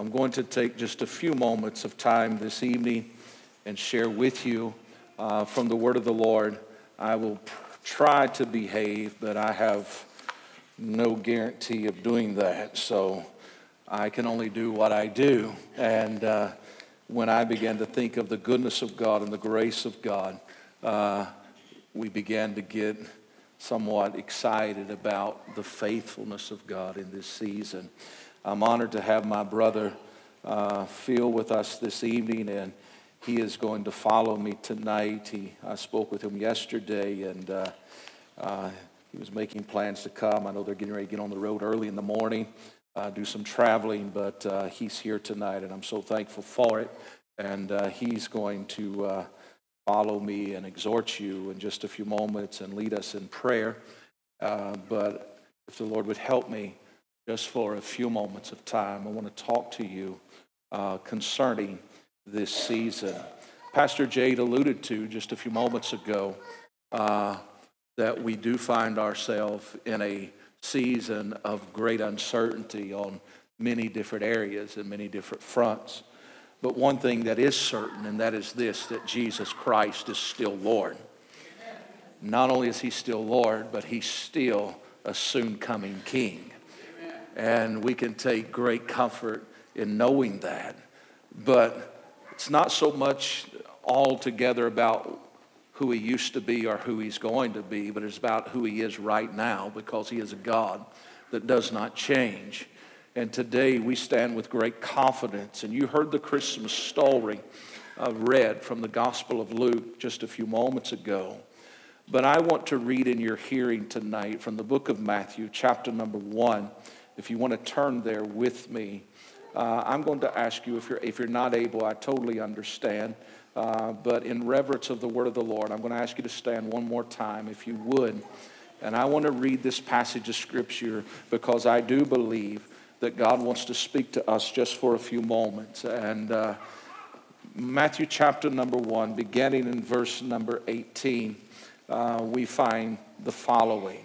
I'm going to take just a few moments of time this evening and share with you uh, from the Word of the Lord. I will pr- try to behave, but I have no guarantee of doing that. So I can only do what I do. And uh, when I began to think of the goodness of God and the grace of God, uh, we began to get somewhat excited about the faithfulness of God in this season. I'm honored to have my brother uh, Phil with us this evening, and he is going to follow me tonight. He, I spoke with him yesterday, and uh, uh, he was making plans to come. I know they're getting ready to get on the road early in the morning, uh, do some traveling, but uh, he's here tonight, and I'm so thankful for it. And uh, he's going to follow me and exhort you in just a few moments and lead us in prayer. but if the Lord would help me, just for a few moments of time, I want to talk to you uh, concerning this season. Pastor Jade alluded to just a few moments ago uh, that we do find ourselves in a season of great uncertainty on many different areas and many different fronts. But one thing that is certain, and that is this that Jesus Christ is still Lord. Not only is he still Lord, but he's still a soon coming King. And we can take great comfort in knowing that. But it's not so much altogether about who he used to be or who he's going to be, but it's about who he is right now because he is a God that does not change. And today we stand with great confidence. And you heard the Christmas story uh, read from the Gospel of Luke just a few moments ago. But I want to read in your hearing tonight from the book of Matthew, chapter number one. If you want to turn there with me, uh, I'm going to ask you if you're, if you're not able, I totally understand. Uh, but in reverence of the word of the Lord, I'm going to ask you to stand one more time, if you would. And I want to read this passage of scripture because I do believe that God wants to speak to us just for a few moments. And uh, Matthew chapter number one, beginning in verse number 18, uh, we find the following.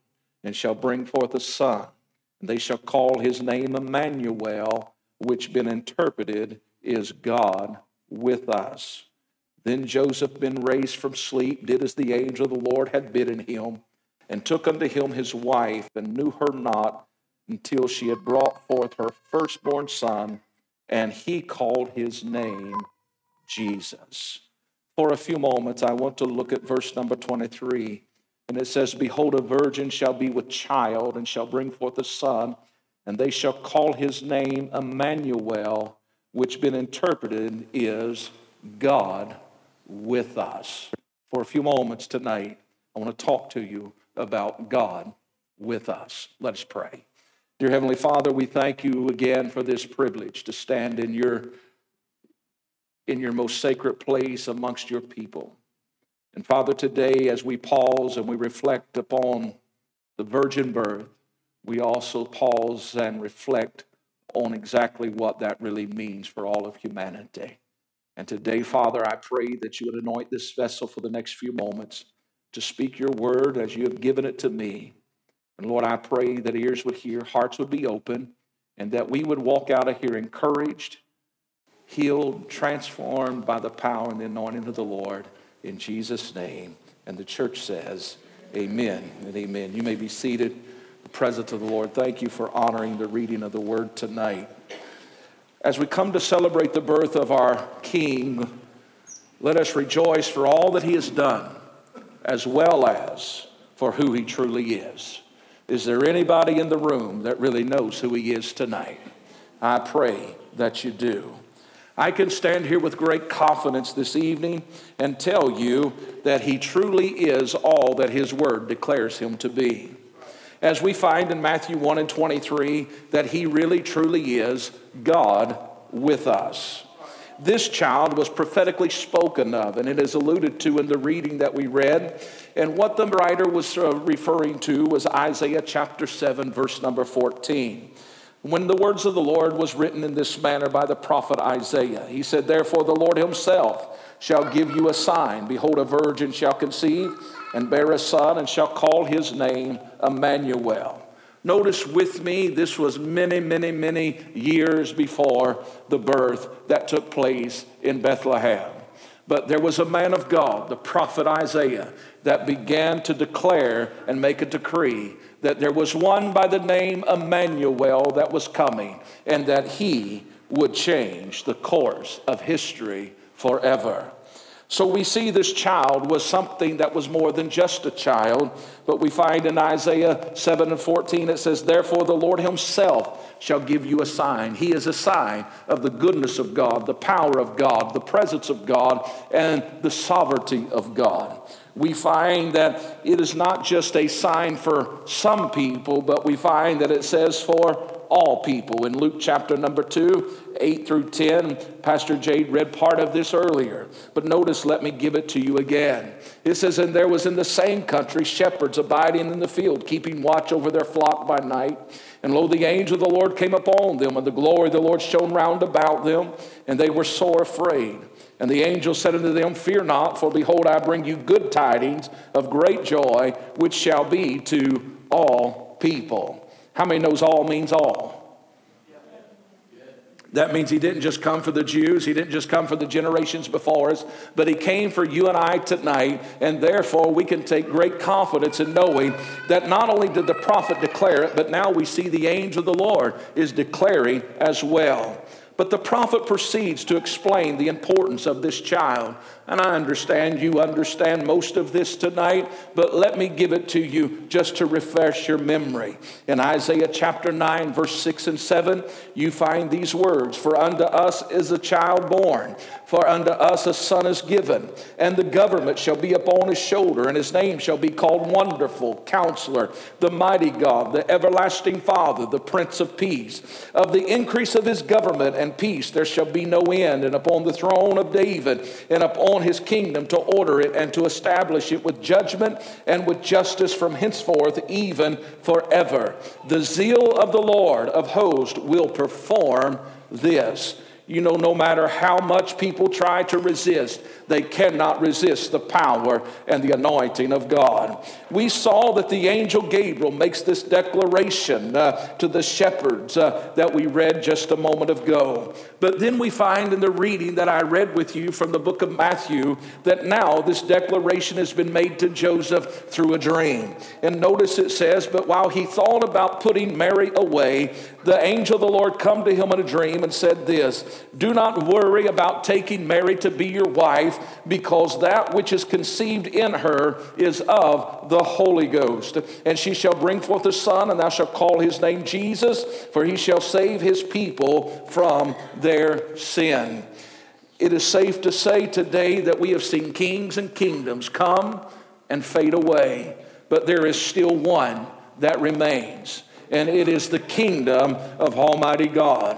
and shall bring forth a son And they shall call his name Emmanuel, which been interpreted is God with us. Then Joseph, been raised from sleep, did as the angel of the Lord had bidden him, and took unto him his wife, and knew her not until she had brought forth her firstborn son, and he called his name Jesus. For a few moments, I want to look at verse number 23 and it says, Behold, a virgin shall be with child and shall bring forth a son, and they shall call his name Emmanuel, which been interpreted is God with us. For a few moments tonight, I want to talk to you about God with us. Let us pray. Dear Heavenly Father, we thank you again for this privilege to stand in your, in your most sacred place amongst your people. And Father, today as we pause and we reflect upon the virgin birth, we also pause and reflect on exactly what that really means for all of humanity. And today, Father, I pray that you would anoint this vessel for the next few moments to speak your word as you have given it to me. And Lord, I pray that ears would hear, hearts would be open, and that we would walk out of here encouraged, healed, transformed by the power and the anointing of the Lord in Jesus' name. And the church says, Amen and amen. You may be seated. The presence of the Lord, thank you for honoring the reading of the word tonight. As we come to celebrate the birth of our King, let us rejoice for all that he has done, as well as for who he truly is. Is there anybody in the room that really knows who he is tonight? I pray that you do. I can stand here with great confidence this evening and tell you that he truly is all that his word declares him to be. As we find in Matthew 1 and 23, that he really truly is God with us. This child was prophetically spoken of, and it is alluded to in the reading that we read. And what the writer was uh, referring to was Isaiah chapter 7, verse number 14. When the words of the Lord was written in this manner by the prophet Isaiah, he said, Therefore the Lord himself shall give you a sign. Behold, a virgin shall conceive and bear a son, and shall call his name Emmanuel. Notice with me, this was many, many, many years before the birth that took place in Bethlehem. But there was a man of God, the prophet Isaiah, that began to declare and make a decree that there was one by the name Emmanuel that was coming, and that he would change the course of history forever. So we see this child was something that was more than just a child, but we find in Isaiah 7 and 14 it says, Therefore the Lord himself shall give you a sign. He is a sign of the goodness of God, the power of God, the presence of God, and the sovereignty of God we find that it is not just a sign for some people, but we find that it says for all people. In Luke chapter number 2, 8 through 10, Pastor Jade read part of this earlier. But notice, let me give it to you again. It says, And there was in the same country shepherds abiding in the field, keeping watch over their flock by night. And lo, the angel of the Lord came upon them, and the glory of the Lord shone round about them, and they were sore afraid. And the angel said unto them, Fear not, for behold, I bring you good tidings of great joy, which shall be to all people. How many knows all means all? That means he didn't just come for the Jews, he didn't just come for the generations before us, but he came for you and I tonight. And therefore, we can take great confidence in knowing that not only did the prophet declare it, but now we see the angel of the Lord is declaring as well. But the prophet proceeds to explain the importance of this child. And I understand you understand most of this tonight, but let me give it to you just to refresh your memory. In Isaiah chapter 9, verse 6 and 7, you find these words For unto us is a child born, for unto us a son is given, and the government shall be upon his shoulder, and his name shall be called Wonderful, Counselor, the Mighty God, the Everlasting Father, the Prince of Peace. Of the increase of his government and peace there shall be no end, and upon the throne of David, and upon his kingdom to order it and to establish it with judgment and with justice from henceforth, even forever. The zeal of the Lord of hosts will perform this. You know, no matter how much people try to resist, they cannot resist the power and the anointing of God. We saw that the angel Gabriel makes this declaration uh, to the shepherds uh, that we read just a moment ago. But then we find in the reading that I read with you from the book of Matthew that now this declaration has been made to Joseph through a dream. And notice it says, But while he thought about putting Mary away, the angel of the Lord come to him in a dream and said this Do not worry about taking Mary to be your wife because that which is conceived in her is of the Holy Ghost. And she shall bring forth a son, and thou shalt call his name Jesus, for he shall save his people from their sin. It is safe to say today that we have seen kings and kingdoms come and fade away, but there is still one that remains, and it is the kingdom of Almighty God.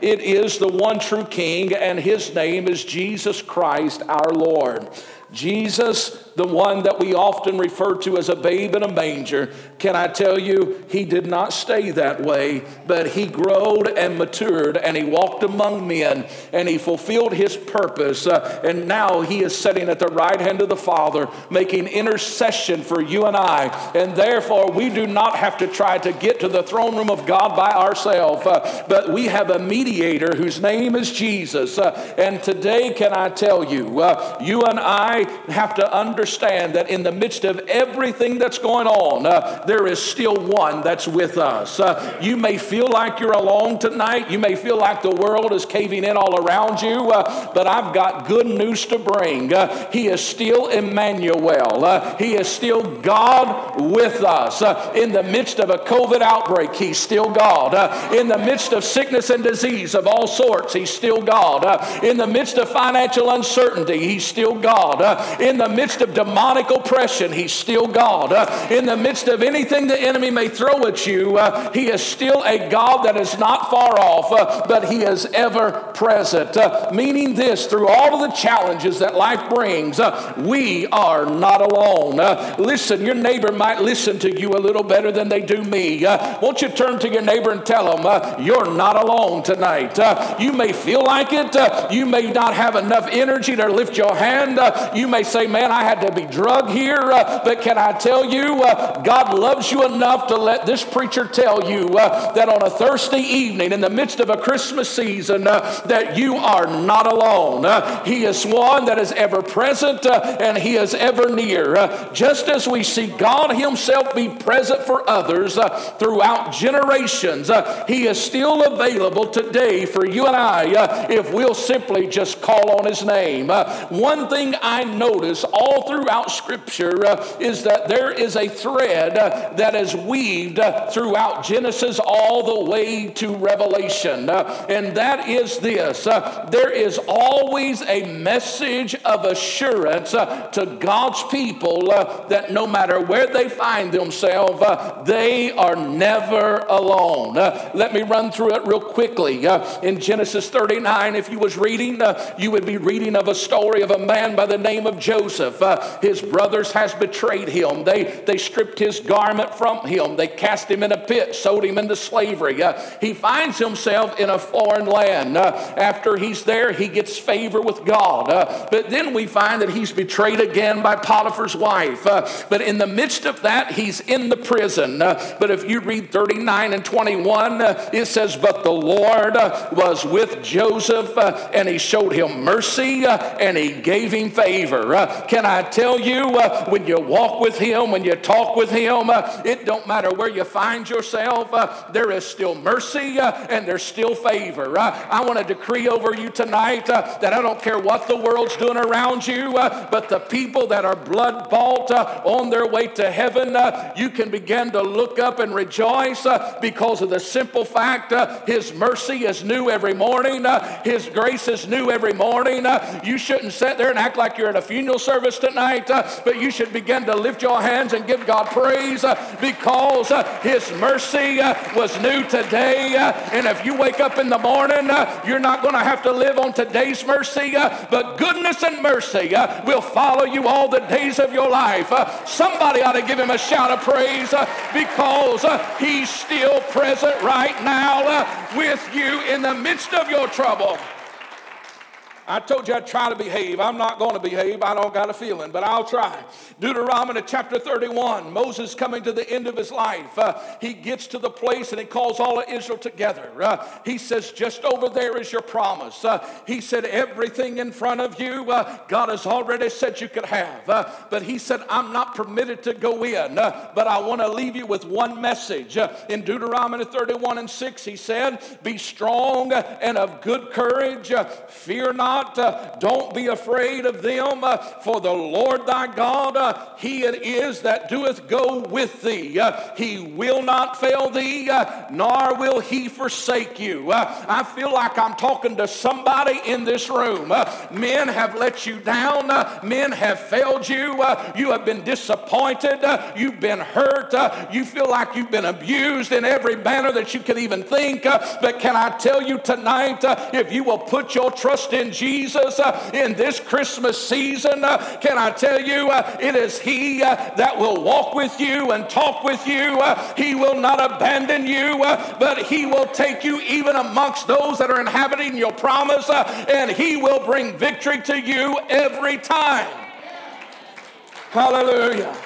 It is the one true King, and his name is Jesus Christ our Lord. Jesus the one that we often refer to as a babe in a manger, can I tell you, he did not stay that way, but he growed and matured and he walked among men and he fulfilled his purpose. Uh, and now he is sitting at the right hand of the Father, making intercession for you and I. And therefore, we do not have to try to get to the throne room of God by ourselves, uh, but we have a mediator whose name is Jesus. Uh, and today, can I tell you, uh, you and I I have to understand that in the midst of everything that's going on, uh, there is still one that's with us. Uh, you may feel like you're alone tonight. You may feel like the world is caving in all around you, uh, but I've got good news to bring. Uh, he is still Emmanuel. Uh, he is still God with us. Uh, in the midst of a COVID outbreak, He's still God. in the midst of sickness and disease of all sorts, He's still God. in the midst of financial uncertainty, He's still God. in the midst of demonic oppression, He's still God. Uh, in the midst of anything the enemy may throw at you, uh, He is still a God that is not far off, uh, but He is ever present. meaning this, through all of the challenges that life brings, we are not alone. listen, your neighbor might listen to you a little better than they do me. won't you turn to your neighbor and tell them, You're not alone tonight. you may feel like it. you may not have enough energy to lift your hand. you may say, Man, I had to be drugged here. Uh, but can I tell you, uh, God loves you enough to let this preacher tell you uh, that on a Thursday evening in the midst of a Christmas season, that you are not alone. he is one that is ever present and He is ever near. just as we see God Himself be present for others throughout generations, He is still available today for you and I if we'll simply just call on His name. one thing I notice all throughout Scripture uh, is that there is a thread uh, that is weaved uh, throughout Genesis all the way to Revelation, and that is this there is always a message of assurance to God's people that no matter where they find themselves, they are never alone. let me run through it real quickly. in Genesis 39, if you was reading, you would be reading of a story of a man by the name of Joseph. His brothers has betrayed him. They, they stripped his garment from him. They cast him in a pit, sold him into slavery. Uh, he finds himself in a foreign land. Uh, after he's there, he gets favor with God. Uh, but then we find that he's betrayed again by Potiphar's wife. but in the midst of that, he's in the prison. but if you read 39 and 21, it says, But the Lord was with Joseph, and he showed him mercy, and he gave him favor. can I tell you, uh, when you walk with him, when you talk with him, uh, it don't matter where you find yourself, uh, there is still mercy and there's still favor. I want to decree over you tonight that I don't care what the world's doing around you, but the people that are blood bought on their way to heaven, you can begin to look up and rejoice because of the simple fact His mercy is new every morning, His grace is new every morning. You shouldn't sit there and act like you're at a funeral service tonight, Uh, but you should begin to lift your hands and give God praise uh, because uh, His mercy was new today. And if you wake up in the morning, you're not going to have to live on today's mercy, but goodness and mercy will follow you all the days of your life. Somebody ought to give him a shout of praise because he's still present right now with you in the midst of your trouble. I told you I'd try to behave. I'm not going to behave. I don't got a feeling, but I'll try. Deuteronomy chapter 31, Moses coming to the end of his life. Uh, he gets to the place and he calls all of Israel together. Uh, he says, Just over there is your promise. Uh, he said, Everything in front of you, uh, God has already said you could have. Uh, but he said, I'm not permitted to go in, uh, but I want to leave you with one message. in Deuteronomy 31 and 6, he said, Be strong and of good courage, fear not not. Uh, don't be afraid of them, uh, for the Lord thy God, uh, he it is that doeth go with thee. Uh, he will not fail thee, uh, nor will he forsake you. Uh, I feel like I'm talking to somebody in this room. men have let you down, men have failed you, you have been disappointed, you've been hurt, you feel like you've been abused in every manner that you can even think. but can I tell you tonight, if you will put your trust in Jesus, Jesus uh, in this Christmas season, uh, can I tell you, uh, it is He that will walk with you and talk with you. He will not abandon you, but He will take you even amongst those that are inhabiting your promise, and He will bring victory to you every time. Hallelujah.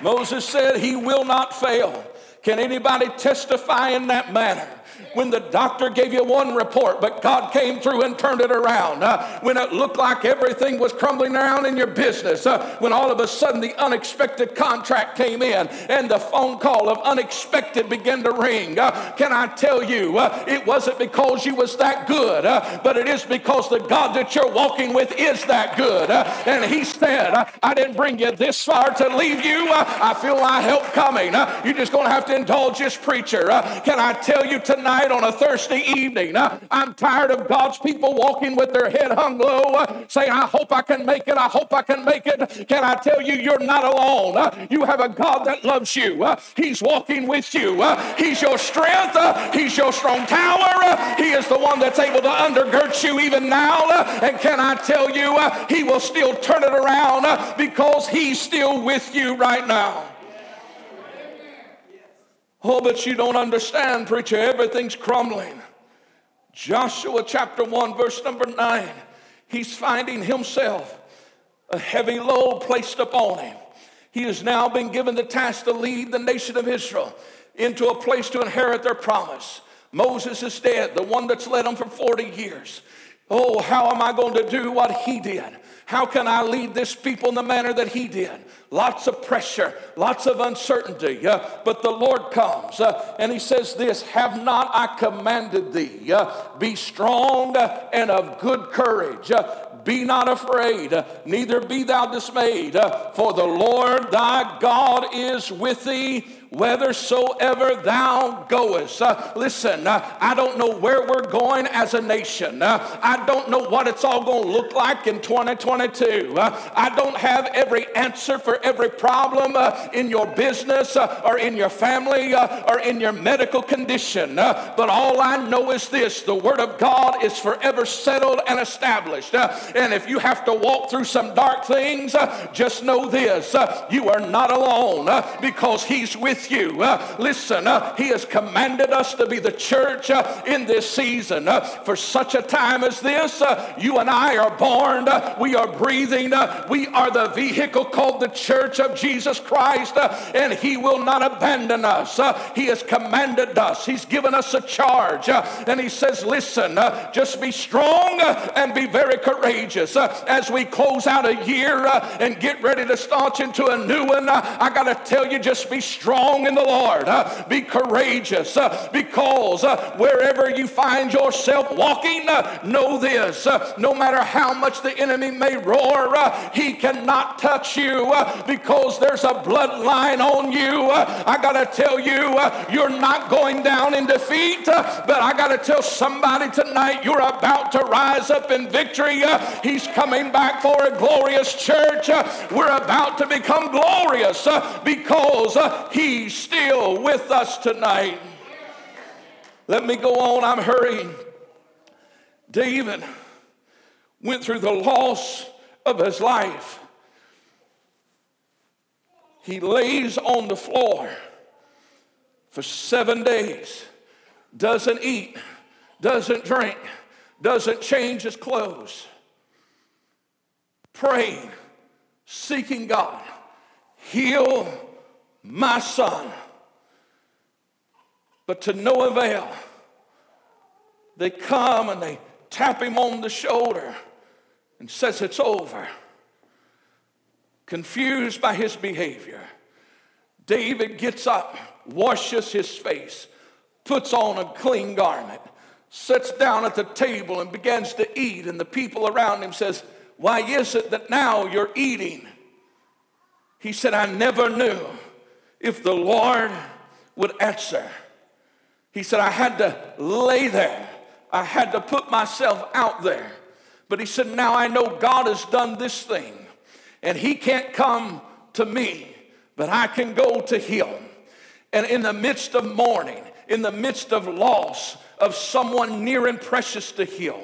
Moses said, He will not fail. Can anybody testify in that manner? When the doctor gave you one report, but God came through and turned it around. Uh, when it looked like everything was crumbling around in your business. Uh, when all of a sudden the unexpected contract came in and the phone call of unexpected began to ring. Uh, can I tell you, uh, it wasn't because you was that good, uh, but it is because the God that you're walking with is that good. Uh, and he said, I didn't bring you this far to leave you. I feel my help coming. You're just going to have to indulge this preacher. Can I tell you tonight on a Thursday evening, uh, I'm tired of God's people walking with their head hung low, uh, saying, I hope I can make it. I hope I can make it. Can I tell you, you're not alone. Uh, you have a God that loves you. He's walking with you. He's your strength. He's your strong tower. He is the one that's able to undergird you even now. And can I tell you, He will still turn it around because He's still with you right now. Oh, but you don't understand, preacher. Everything's crumbling. Joshua chapter 1, verse number 9. He's finding himself a heavy load placed upon him. He has now been given the task to lead the nation of Israel into a place to inherit their promise. Moses is dead, the one that's led them for 40 years. Oh, how am I going to do what he did? How can I lead this people in the manner that he did? Lots of pressure, lots of uncertainty. Uh, but the Lord comes uh, and he says, This have not I commanded thee. Uh, be strong and of good courage. Uh, be not afraid, neither be thou dismayed, for the Lord thy God is with thee whithersoever thou goest. Uh, listen, uh, I don't know where we're going as a nation. Uh, I don't know what it's all going to look like in 2022. Uh, I don't have every answer for every problem uh, in your business uh, or in your family or in your medical condition. but all I know is this the Word of God is forever settled and established. and if you have to walk through some dark things, just know this you are not alone because He's with with you. Uh, listen, uh, He has commanded us to be the church uh, in this season. Uh, for such a time as this, uh, you and I are born, uh, we are breathing, we are the vehicle called the church of Jesus Christ, and He will not abandon us. he has commanded us, He's given us a charge, and He says, Listen, just be strong and be very courageous. as we close out a year and get ready to start into a new one, I got to tell you, just be strong strong in the Lord. Uh, be courageous uh, because uh, wherever you find yourself walking, uh, know this uh, no matter how much the enemy may roar, uh, he cannot touch you because there's a bloodline on you. I got to tell you, you're not going down in defeat, but I got to tell somebody tonight, you're about to rise up in victory. He's coming back for a glorious church. We're about to become glorious because he Still with us tonight. Let me go on, I'm hurrying. David went through the loss of his life. He lays on the floor for seven days, doesn't eat, doesn't drink, doesn't change his clothes, praying, seeking God, heal my son. But to no avail. They come and they tap him on the shoulder and says it's over. Confused by his behavior, David gets up, washes his face, puts on a clean garment, sits down at the table and begins to eat and the people around him says, "Why is it that now you're eating?" He said, "I never knew if the Lord would answer. He said, I had to lay there, I had to put myself out there. But he said, Now I know God has done this thing, and he can't come to me, but I can go to him. And in the midst of mourning, in the midst of loss of someone near and precious to him,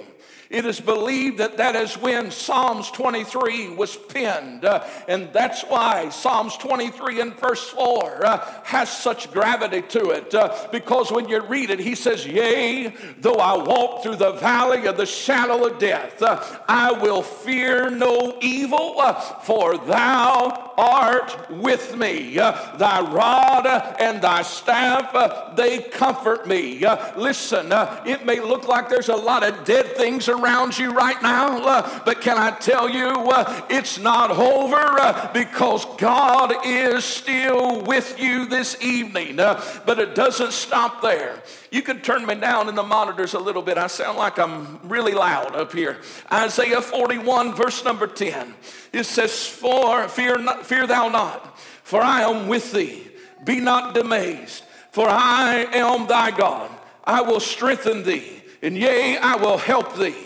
It is believed that that is when Psalms 23 was penned. Uh, and that's why Psalms 23 and verse 4 uh, has such gravity to it. Uh, because when you read it, he says, Yea, though I walk through the valley of the shadow of death, uh, I will fear no evil, uh, for thou art with me. Uh, thy rod and thy staff, they comfort me. listen, it may look like there's a lot of dead things around you right now, uh, but can I tell you, uh, it's not over uh, because God is still with you this evening. Uh, but it doesn't stop there. You can turn me down in the monitors a little bit. I sound like I'm really loud up here. Isaiah 41, verse number 10. It says, For fear, not, fear thou not, for I am with thee. Be not amazed, for I am thy God. I will strengthen thee, and yea, I will help thee.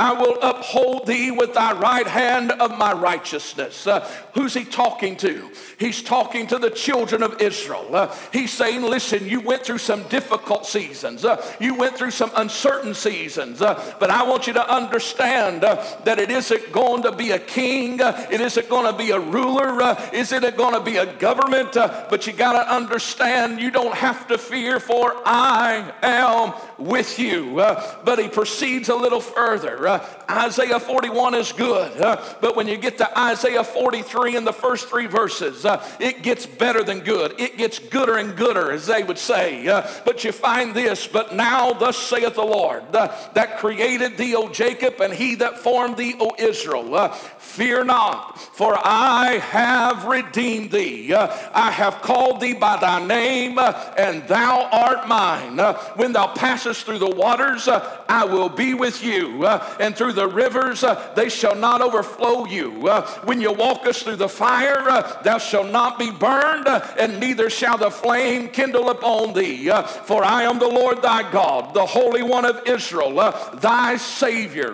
I will uphold thee with thy right hand of my righteousness. Uh, who's he talking to? He's talking to the children of Israel. Uh, he's saying, listen, you went through some difficult seasons. Uh, you went through some uncertain seasons. Uh, but I want you to understand uh, that it isn't going to be a king. Uh, it isn't going to be a ruler. is it going to be a government? but you got to understand you don't have to fear for I am with you. but he proceeds a little further. Uh, Isaiah 41 is good, uh, but when you get to Isaiah 43 in the first three verses, uh, it gets better than good. It gets gooder and gooder, as they would say. Uh, but you find this, but now thus saith the Lord, uh, that created thee, O Jacob, and he that formed thee, O Israel. Uh, fear not, for I have redeemed thee. I have called thee by thy name, and thou art mine. when thou passest through the waters, I will be with you and through the rivers, uh, they shall not overflow you. Uh, when you walk us through the fire, uh, thou shalt not be burned, and neither shall the flame kindle upon thee. For I am the Lord thy God, the Holy One of Israel, thy Savior.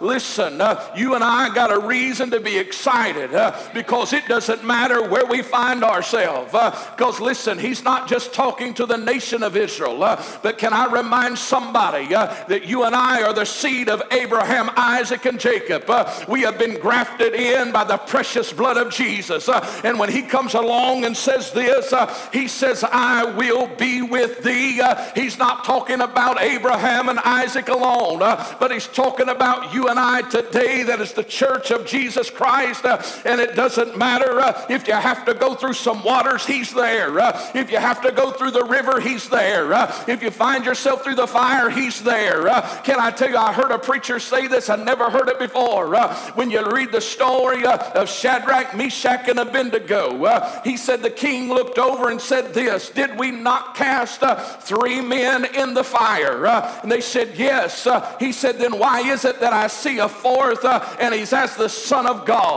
listen, you and I got a reason to be excited because it doesn't matter where we find ourselves. Because listen, he's not just talking to the nation of Israel, but can I remind somebody that you and I are the seed of Abraham? Isaac, and Jacob. We have been grafted in by the precious blood of Jesus. And when he comes along and says this, uh, he says, I will be with thee. Uh, he's not talking about Abraham and Isaac alone, uh, but he's talking about you and I today, that is the church of Jesus Christ. Uh, and it doesn't matter if you have to go through some waters, he's there. if you have to go through the river, he's there. if you find yourself through the fire, he's there. can I tell you, I heard a preacher say, this, I never heard it before. Uh, when you read the story uh, of Shadrach, Meshach, and Abednego, uh, he said the king looked over and said this Did we not cast uh, three men in the fire? Uh, and they said, Yes. Uh, he said, Then why is it that I see a fourth and he's as the Son of God?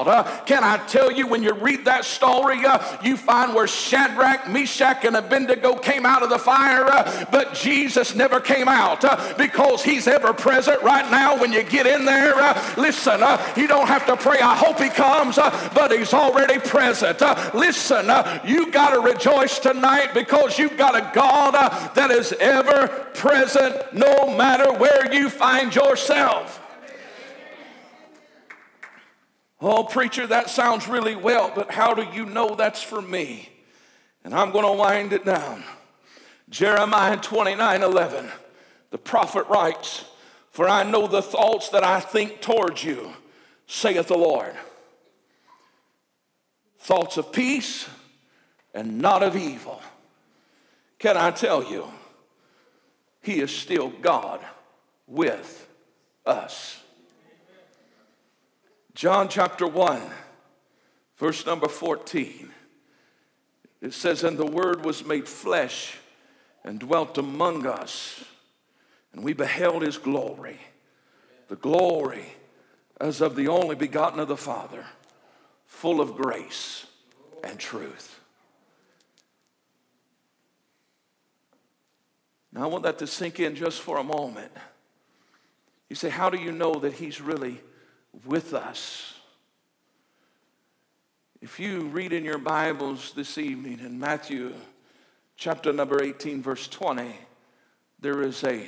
can I tell you, when you read that story, you find where Shadrach, Meshach, and Abednego came out of the fire, but Jesus never came out because he's ever present right now when you get in there, uh, listen, uh, you don't have to pray, I hope he comes, uh, but he's already present. Listen, uh, you got to rejoice tonight because you've got a God uh, that is ever present no matter where you find yourself. Oh, preacher, that sounds really well, but how do you know that's for me? And I'm going to wind it down. Jeremiah 29 11, the prophet writes, for I know the thoughts that I think towards you, saith the Lord. Thoughts of peace and not of evil. Can I tell you, He is still God with us. John chapter 1, verse number 14. It says, And the Word was made flesh and dwelt among us and we beheld his glory, the glory as of the only begotten of the Father, full of grace and truth. Now, I want that to sink in just for a moment. You say, How do you know that He's really with us? If you read in your Bibles this evening in Matthew chapter number 18, verse 20, there is a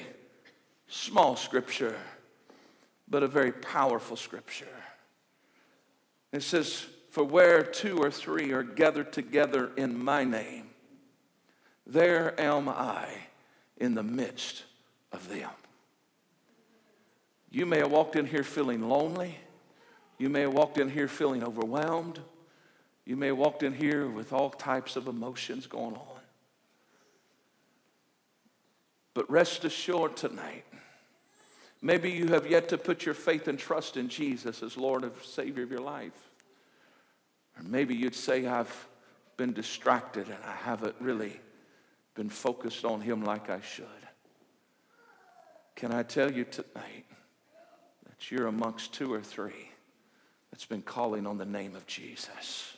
small scripture but a very powerful scripture. It says, For where two or three are gathered together in my name, there am I in the midst of them. You may have walked in here feeling lonely. You may have walked in here feeling overwhelmed. You may have walked in here with all types of emotions going on. But rest assured tonight, maybe you have yet to put your faith and trust in Jesus as Lord and Savior of your life. Or maybe you'd say, I've been distracted and I haven't really been focused on Him like I should. Can I tell you tonight that you're amongst two or three that's been calling on the name of Jesus?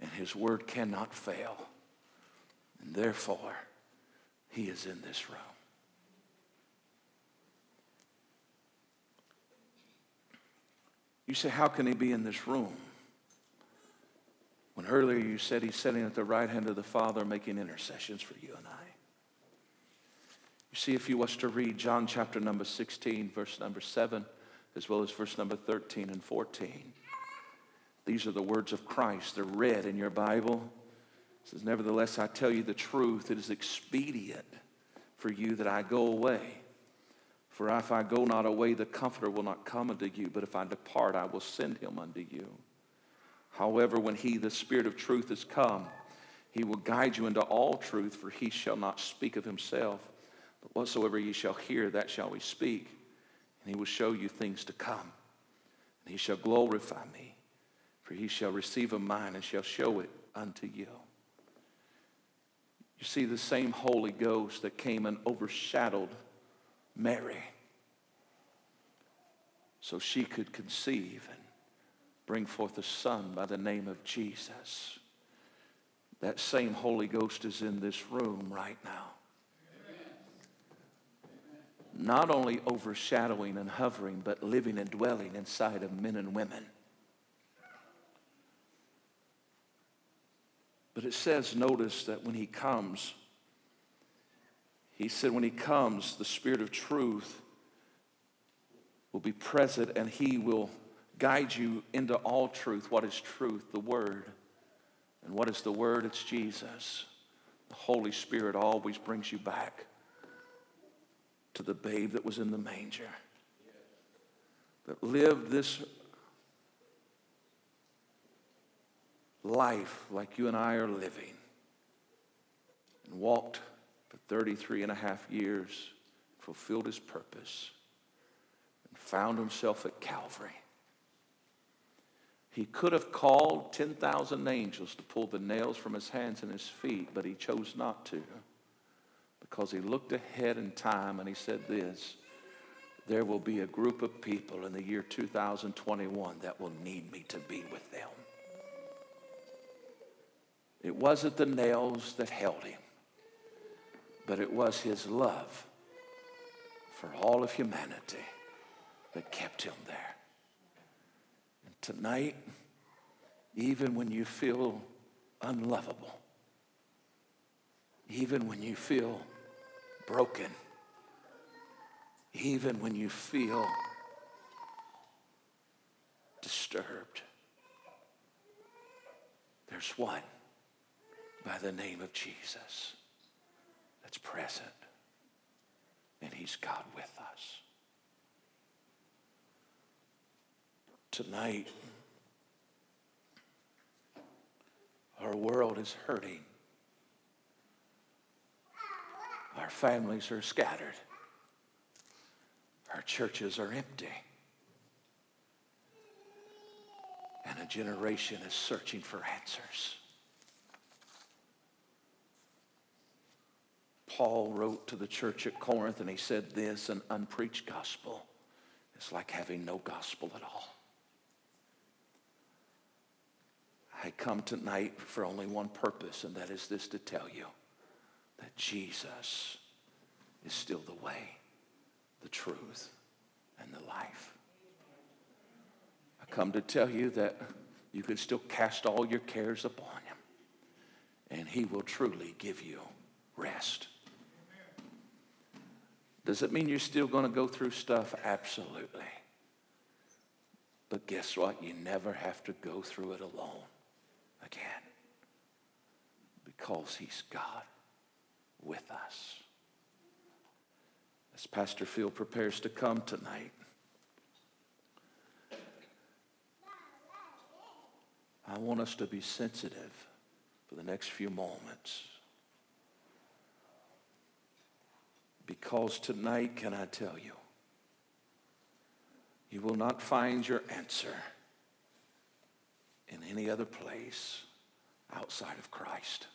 And His word cannot fail. And therefore, He is in this room. You say, How can He be in this room? When earlier you said He's sitting at the right hand of the Father making intercessions for you and I. You see, if you was to read John chapter number 16, verse number 7, as well as verse number 13 and 14, these are the words of Christ. They're read in your Bible. It says, Nevertheless, I tell you the truth, it is expedient for you that I go away. For if I go not away, the Comforter will not come unto you, but if I depart, I will send him unto you. However, when he, the Spirit of truth, is come, he will guide you into all truth, for he shall not speak of himself but whatsoever ye shall hear, that shall we speak. And he will show you things to come. And he shall glorify me, for he shall receive of mine and shall show it unto you. You see, the same Holy Ghost that came and overshadowed Mary so she could conceive and bring forth a son by the name of Jesus. That same Holy Ghost is in this room right now not only overshadowing and hovering, but living and dwelling inside of men and women. But it says, notice that when he comes, he said, when he comes, the Spirit of truth will be present and he will guide you into all truth. What is truth? The Word. And what is the Word? It's Jesus. The Holy Spirit always brings you back to the babe that was in the manger, that lived this life like you and I are living, and walked for 33 and a half years, fulfilled his purpose, and found himself at Calvary. He could have called 10,000 angels to pull the nails from his hands and his feet, but he chose not to because he looked ahead in time and he said this there will be a group of people in the year 2021 that will need me to be with them. It wasn't the nails that held him, but it was his love for all of humanity that kept him there. And tonight, even when you feel unlovable, even when you feel broken, even when you feel disturbed. There's one by the name of Jesus that's present, and he's God with us. Tonight, our world is hurting. Our families are scattered. Our churches are empty. And a generation is searching for answers. Paul wrote to the church at Corinth and he said this an unpreached gospel is like having no gospel at all. I come tonight for only one purpose, and that is this to tell you that Jesus is still the way, the truth, and the life. I come to tell you that you can still cast all your cares upon him, and he will truly give you rest. Does it mean you're still going to go through stuff? Absolutely. But guess what? You never have to go through it alone again because He's God with us. As Pastor Phil prepares to come tonight, I want us to be sensitive for the next few moments. Because tonight, can I tell you, you will not find your answer in any other place outside of Christ.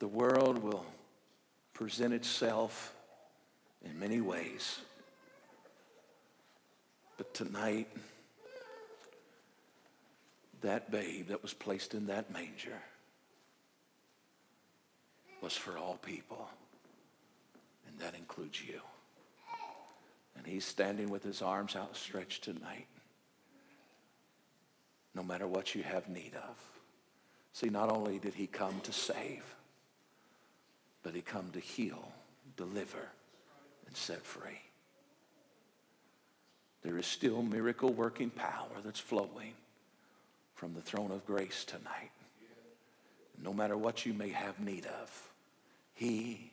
The world will present itself in many ways. But tonight, that babe that was placed in that manger was for all people, and that includes you. And he's standing with his arms outstretched tonight, no matter what you have need of. See, not only did he come to save, but he come to heal, deliver, and set free. There is still miracle working power that's flowing from the throne of grace tonight. No matter what you may have need of, he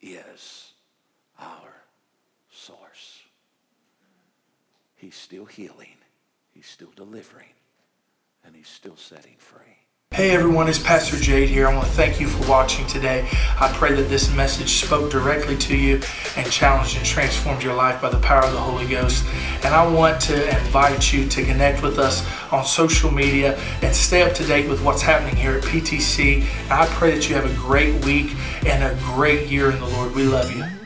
is our source. He's still healing, he's still delivering, and he's still setting free. Hey everyone, it's Pastor Jade here. I want to thank you for watching today. I pray that this message spoke directly to you and challenged and transformed your life by the power of the Holy Ghost. And I want to invite you to connect with us on social media and stay up to date with what's happening here at PTC. And I pray that you have a great week and a great year in the Lord. We love you.